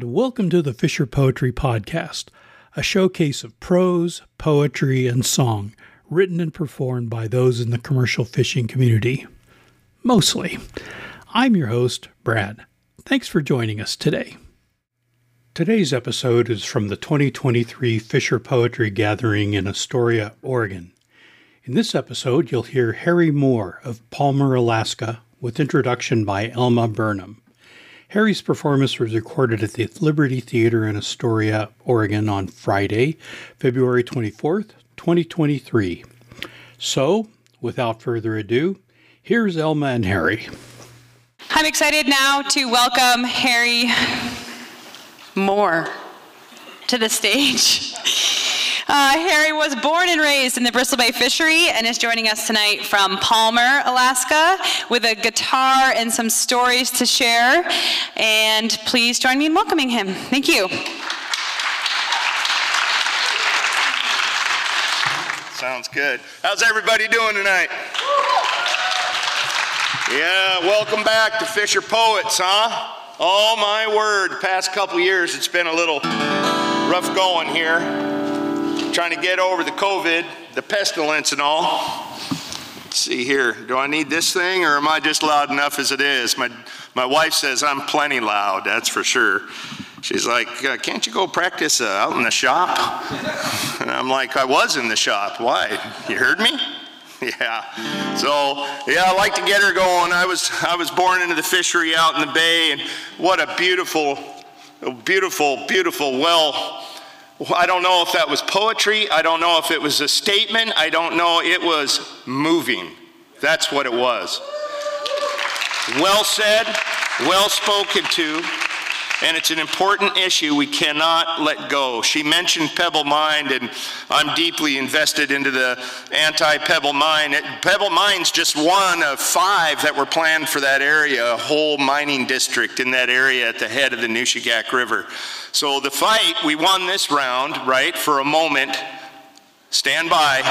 And welcome to the Fisher Poetry Podcast, a showcase of prose, poetry, and song written and performed by those in the commercial fishing community. Mostly. I'm your host, Brad. Thanks for joining us today. Today's episode is from the 2023 Fisher Poetry Gathering in Astoria, Oregon. In this episode, you'll hear Harry Moore of Palmer, Alaska, with introduction by Elma Burnham. Harry's performance was recorded at the Liberty Theatre in Astoria, Oregon on Friday, February 24th, 2023. So, without further ado, here's Elma and Harry. I'm excited now to welcome Harry Moore to the stage. Uh, Harry was born and raised in the Bristol Bay fishery and is joining us tonight from Palmer, Alaska, with a guitar and some stories to share. And please join me in welcoming him. Thank you. Sounds good. How's everybody doing tonight? Yeah, welcome back to Fisher Poets, huh? Oh my word, past couple years it's been a little rough going here trying to get over the COVID, the pestilence and all. Let's see here, do I need this thing or am I just loud enough as it is? My, my wife says I'm plenty loud, that's for sure. She's like, uh, can't you go practice uh, out in the shop? And I'm like, I was in the shop. Why? You heard me? Yeah. So yeah, I like to get her going. I was I was born into the fishery out in the bay, and what a beautiful, beautiful, beautiful well I don't know if that was poetry. I don't know if it was a statement. I don't know. It was moving. That's what it was. Well said, well spoken to and it's an important issue we cannot let go. She mentioned Pebble Mine, and I'm deeply invested into the anti-Pebble Mine. Pebble Mine's just one of five that were planned for that area, a whole mining district in that area at the head of the Nushagak River. So the fight, we won this round, right, for a moment. Stand by.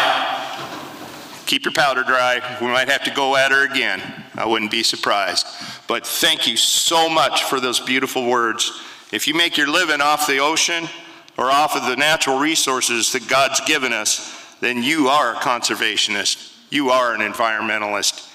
Keep your powder dry. We might have to go at her again. I wouldn't be surprised. But thank you so much for those beautiful words. If you make your living off the ocean or off of the natural resources that God's given us, then you are a conservationist. You are an environmentalist.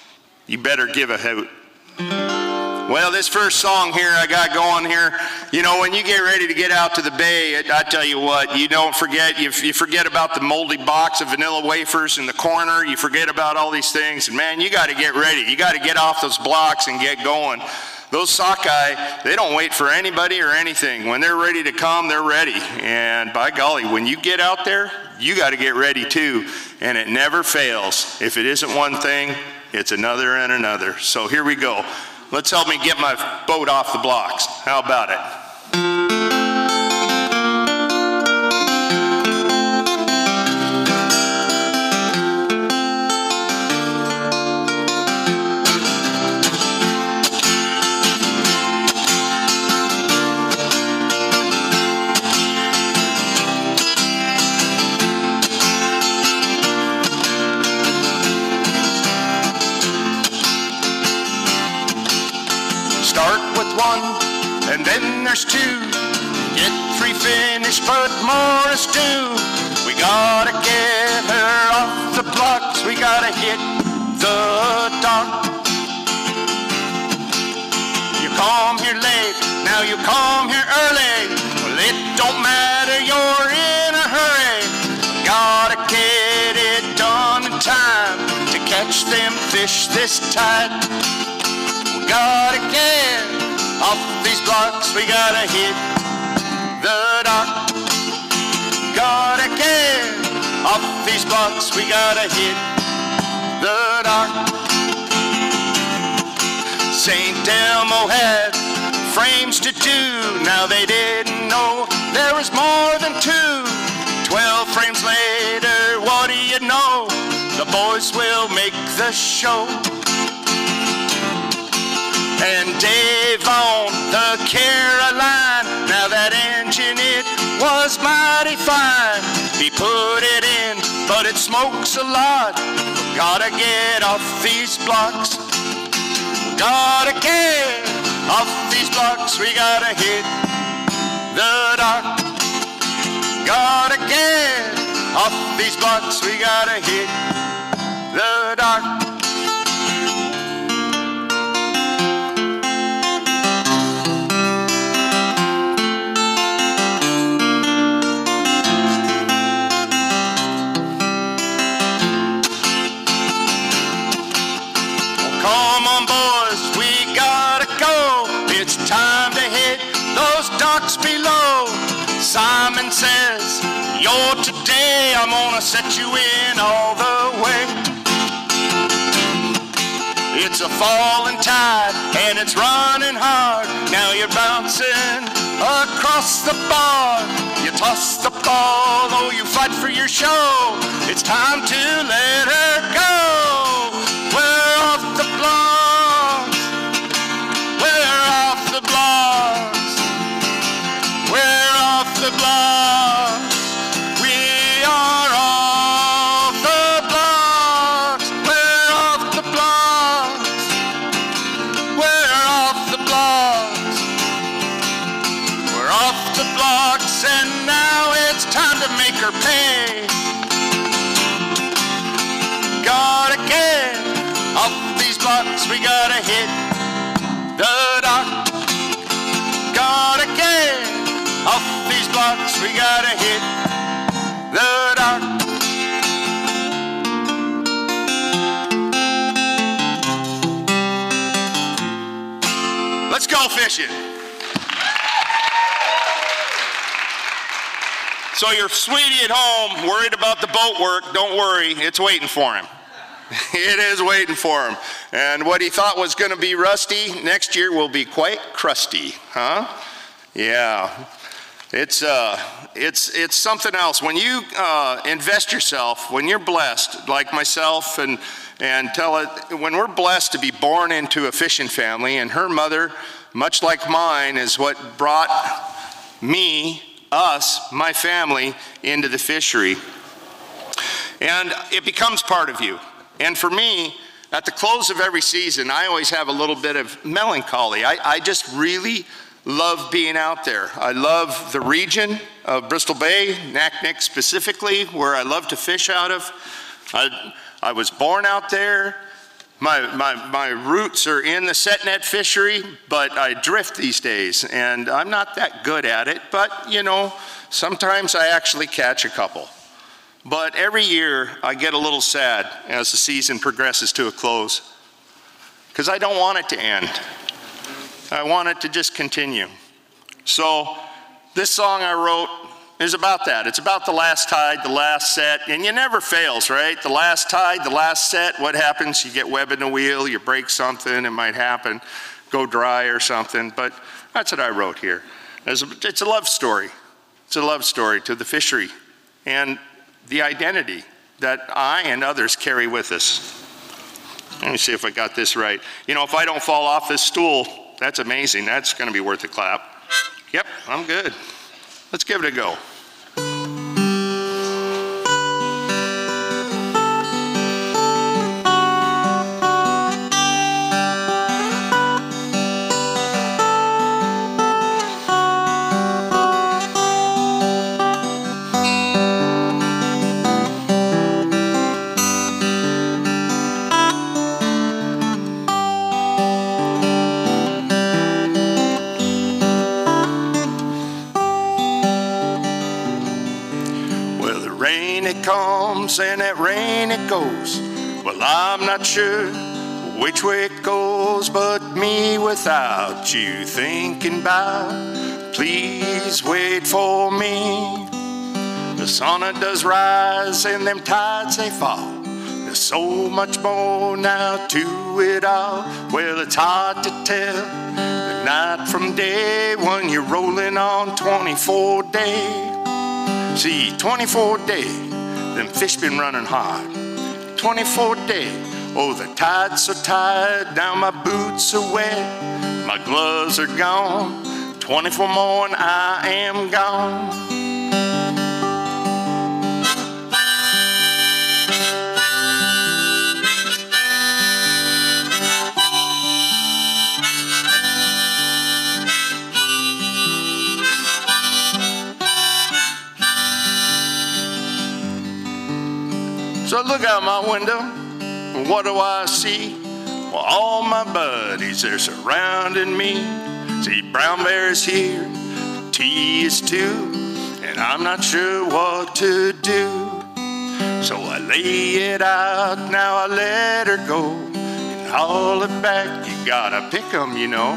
You better give a hoot. Well, this first song here I got going here, you know, when you get ready to get out to the bay, I tell you what, you don't forget, you, you forget about the moldy box of vanilla wafers in the corner, you forget about all these things, and man, you got to get ready. You got to get off those blocks and get going. Those sockeye, they don't wait for anybody or anything. When they're ready to come, they're ready. And by golly, when you get out there, you got to get ready too. And it never fails. If it isn't one thing, it's another and another. So here we go. Let's help me get my boat off the blocks. How about it? You're in a hurry. Gotta get it done in time to catch them fish this tight. Gotta get off these blocks, we gotta hit the dock. Gotta get off these blocks, we gotta hit the dock. St. Elmo had frames to do. Now they didn't know there was more than two. Twelve frames later, what do you know? The boys will make the show and Dave on the Caroline. Now that engine, it was mighty fine. He put it in, but it smokes a lot. Gotta get off these blocks. Gotta get Off these blocks we gotta hit the dock. Gotta get off these blocks we gotta hit the dock. Simon says, You're today, I'm gonna set you in all the way. It's a falling tide and it's running hard. Now you're bouncing across the bar. You toss the ball, oh, you fight for your show. It's time to let her go. Fishing. So your sweetie at home, worried about the boat work, don't worry, it's waiting for him. It is waiting for him. And what he thought was going to be rusty next year will be quite crusty, huh? Yeah. It's, uh, it's, it's something else. When you uh, invest yourself, when you're blessed, like myself, and, and tell it, when we're blessed to be born into a fishing family, and her mother, much like mine, is what brought me, us, my family, into the fishery. And it becomes part of you. And for me, at the close of every season, I always have a little bit of melancholy. I, I just really love being out there. I love the region of Bristol Bay, Naknek specifically, where I love to fish out of. I, I was born out there. My, my, my roots are in the set net fishery, but I drift these days, and I'm not that good at it, but you know, sometimes I actually catch a couple. But every year I get a little sad as the season progresses to a close because I don't want it to end. I want it to just continue. So this song I wrote is about that. It's about the last tide, the last set, and you never fails, right? The last tide, the last set, what happens? You get web in the wheel, you break something, it might happen, go dry or something, but that's what I wrote here. It's a, it's a love story. It's a love story to the fishery. And the identity that I and others carry with us. Let me see if I got this right. You know, if I don't fall off this stool, that's amazing. That's going to be worth a clap. Yep, I'm good. Let's give it a go. Not sure which way it goes, but me without you thinking about. Please wait for me. The sun it does rise and them tides they fall. There's so much more now to it all. Well, it's hard to tell the night from day when you're rolling on 24 day. See, 24 day, them fish been running hard. 24 day, Oh, the tide's so tight, now my boots are wet, my gloves are gone. 24 more and I am gone. So I look out my window and what do I see? Well, all my buddies, they're surrounding me. See, brown bear's here, T is too, and I'm not sure what to do. So I lay it out, now I let her go. And haul it back, you gotta pick 'em, you know.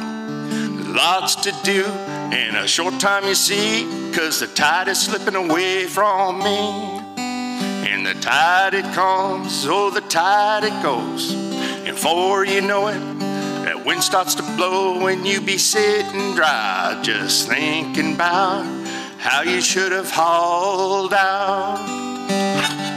Lots to do in a short time, you see, cause the tide is slipping away from me. And the tide it comes, oh, the tide it goes. And before you know it, that wind starts to blow and you be sitting dry, just thinking about how you should have hauled out.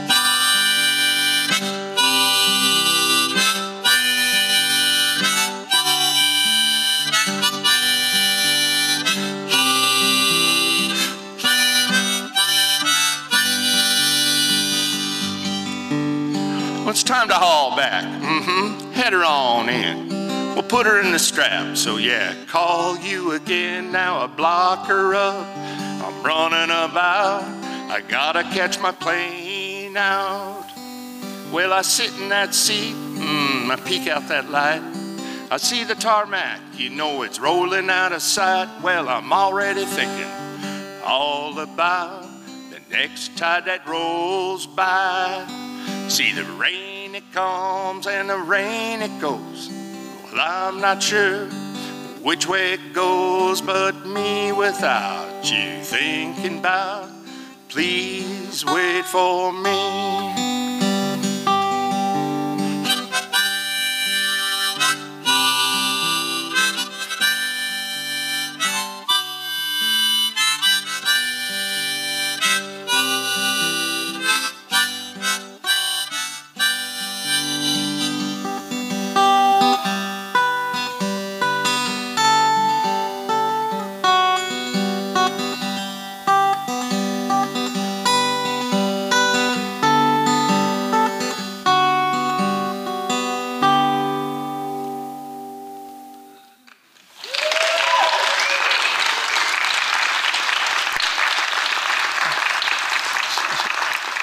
It's time to haul back. Mm-hmm. Head her on in. We'll put her in the strap. So yeah, call you again. Now I block her up. I'm running about. I gotta catch my plane out. Well, I sit in that seat. Mm, I peek out that light. I see the tarmac. You know it's rolling out of sight. Well, I'm already thinking all about the next tide that rolls by. See the rain it comes and the rain it goes. Well, I'm not sure which way it goes, but me without you thinking about. Please wait for me.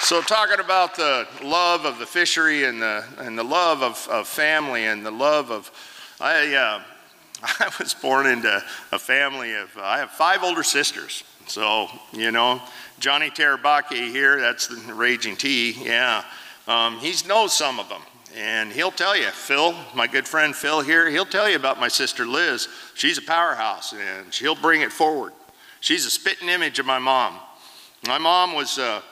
So, talking about the love of the fishery and the, and the love of, of family and the love of, I, uh, I was born into a family of, uh, I have five older sisters. So, you know, Johnny Terabaki here, that's the Raging T, yeah. Um, he knows some of them. And he'll tell you, Phil, my good friend Phil here, he'll tell you about my sister Liz. She's a powerhouse and she'll bring it forward. She's a spitting image of my mom. My mom was. Uh,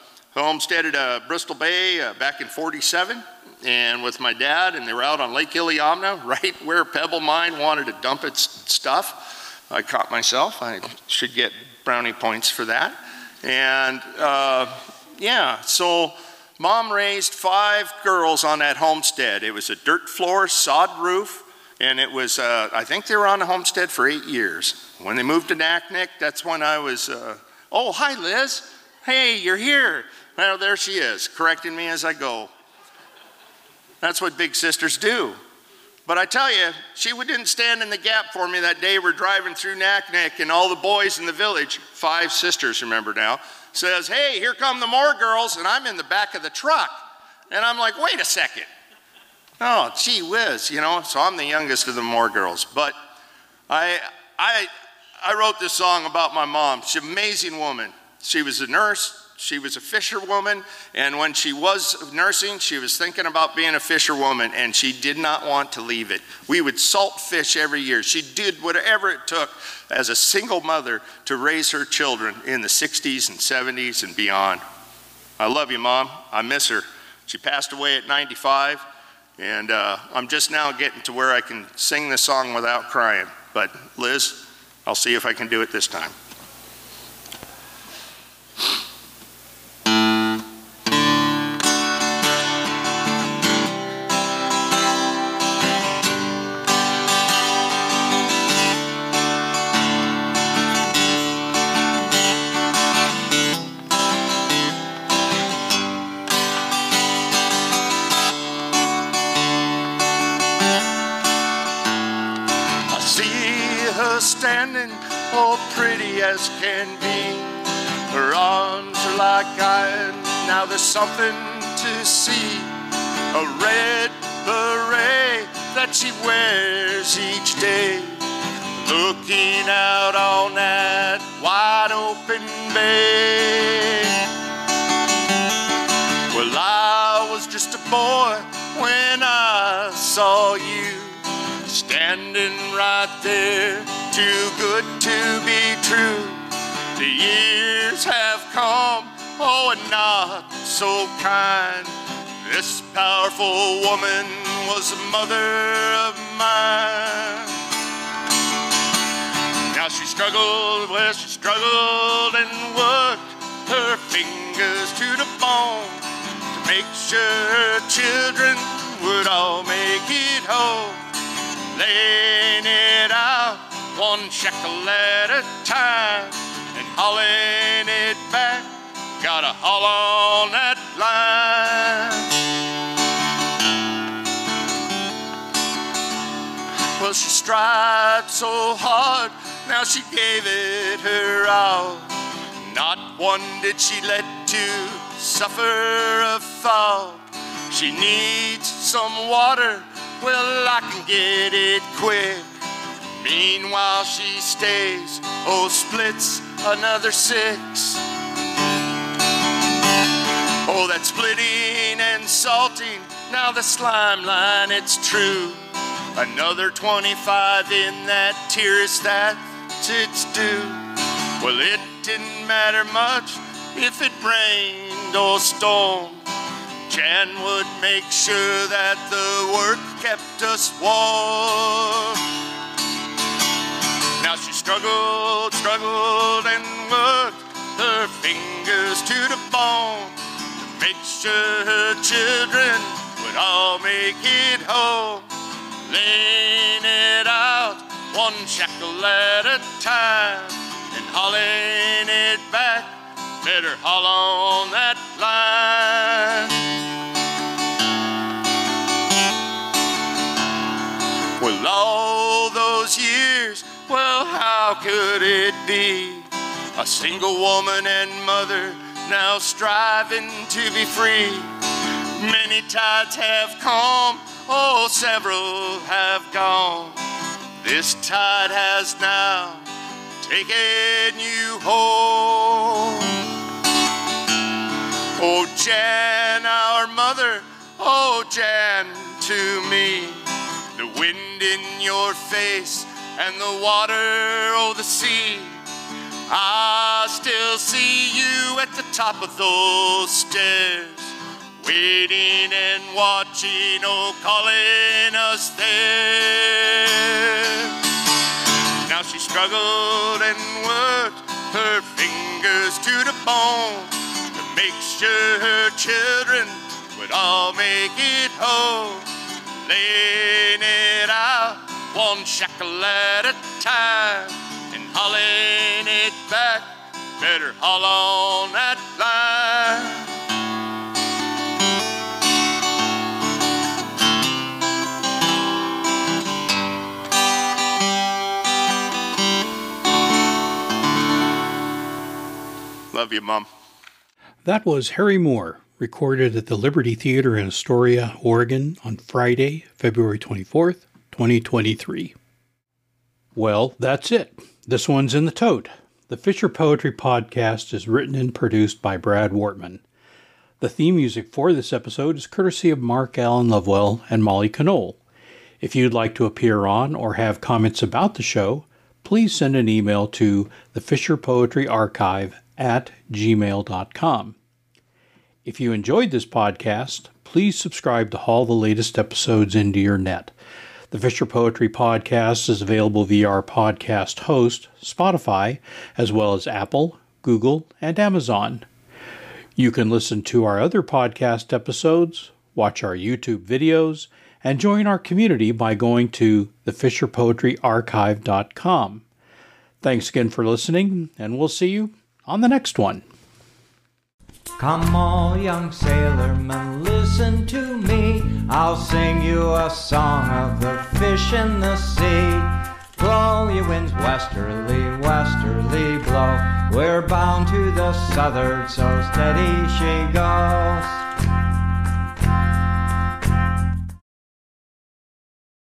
homesteaded uh, Bristol Bay uh, back in 47 and with my dad and they were out on Lake Iliamna right where Pebble Mine wanted to dump its stuff. I caught myself. I should get brownie points for that. And uh, yeah, so mom raised five girls on that homestead. It was a dirt floor, sod roof, and it was, uh, I think they were on the homestead for eight years. When they moved to Naknek, that's when I was, uh, oh, hi, Liz. Hey, you're here. Well, there she is, correcting me as I go. That's what big sisters do. But I tell you, she didn't stand in the gap for me that day we're driving through Naknek and all the boys in the village, five sisters, remember now, says, Hey, here come the Moore girls, and I'm in the back of the truck. And I'm like, Wait a second. Oh, gee whiz, you know, so I'm the youngest of the Moore girls. But I, I, I wrote this song about my mom. She's an amazing woman. She was a nurse, she was a fisherwoman, and when she was nursing, she was thinking about being a fisherwoman, and she did not want to leave it. We would salt fish every year. She did whatever it took as a single mother to raise her children in the 60s and 70s and beyond. I love you, Mom. I miss her. She passed away at 95, and uh, I'm just now getting to where I can sing this song without crying. But, Liz, I'll see if I can do it this time. Can be. Her arms are like iron. Now there's something to see a red beret that she wears each day. Looking out on that wide open bay. Well, I was just a boy when I saw you standing right there, too good to be true. The years have come, oh, and not so kind. This powerful woman was a mother of mine. Now she struggled, well, she struggled and worked her fingers to the bone to make sure her children would all make it home. Laying it out one shekel at a time hauling it back. Gotta haul on that line. Well, she strived so hard, now she gave it her all. Not one did she let to suffer a fall. She needs some water, well, I can get it quick. Meanwhile, she stays, oh, splits another six. Oh, that splitting and salting, now the slime line, it's true. Another 25 in that tears that it's due. Well, it didn't matter much if it rained or stormed. Jan would make sure that the work kept us warm. Now she struggled, struggled, and worked her fingers to the bone to make sure her children would all make it home. Laying it out one shekel at a time and hauling it back. Better haul on that line. How could it be? A single woman and mother now striving to be free. Many tides have come, oh, several have gone. This tide has now taken you home. Oh, Jan, our mother, oh, Jan, to me. The wind in your face and the water, oh, the sea. I still see you at the top of those stairs, waiting and watching, oh, calling us there. Now she struggled and worked her fingers to the bone to make sure her children would all make it home. Laying it out one shekel at a time and hauling it back. Better haul on that line. Love you, Mom. That was Harry Moore, recorded at the Liberty Theatre in Astoria, Oregon on Friday, February 24th, 2023. Well, that's it. This one's in the tote. The Fisher Poetry Podcast is written and produced by Brad Wartman. The theme music for this episode is courtesy of Mark Alan Lovewell and Molly Conole. If you'd like to appear on or have comments about the show, please send an email to the Fisher Poetry Archive at gmail.com. If you enjoyed this podcast, please subscribe to haul the latest episodes into your net. The Fisher Poetry Podcast is available via our podcast host, Spotify, as well as Apple, Google, and Amazon. You can listen to our other podcast episodes, watch our YouTube videos, and join our community by going to thefisherpoetryarchive.com. Thanks again for listening, and we'll see you on the next one. Come all young sailormen, listen to me. I'll sing you a song of the fish in the sea. Blow ye winds westerly, westerly blow. We're bound to the southward, so steady she goes.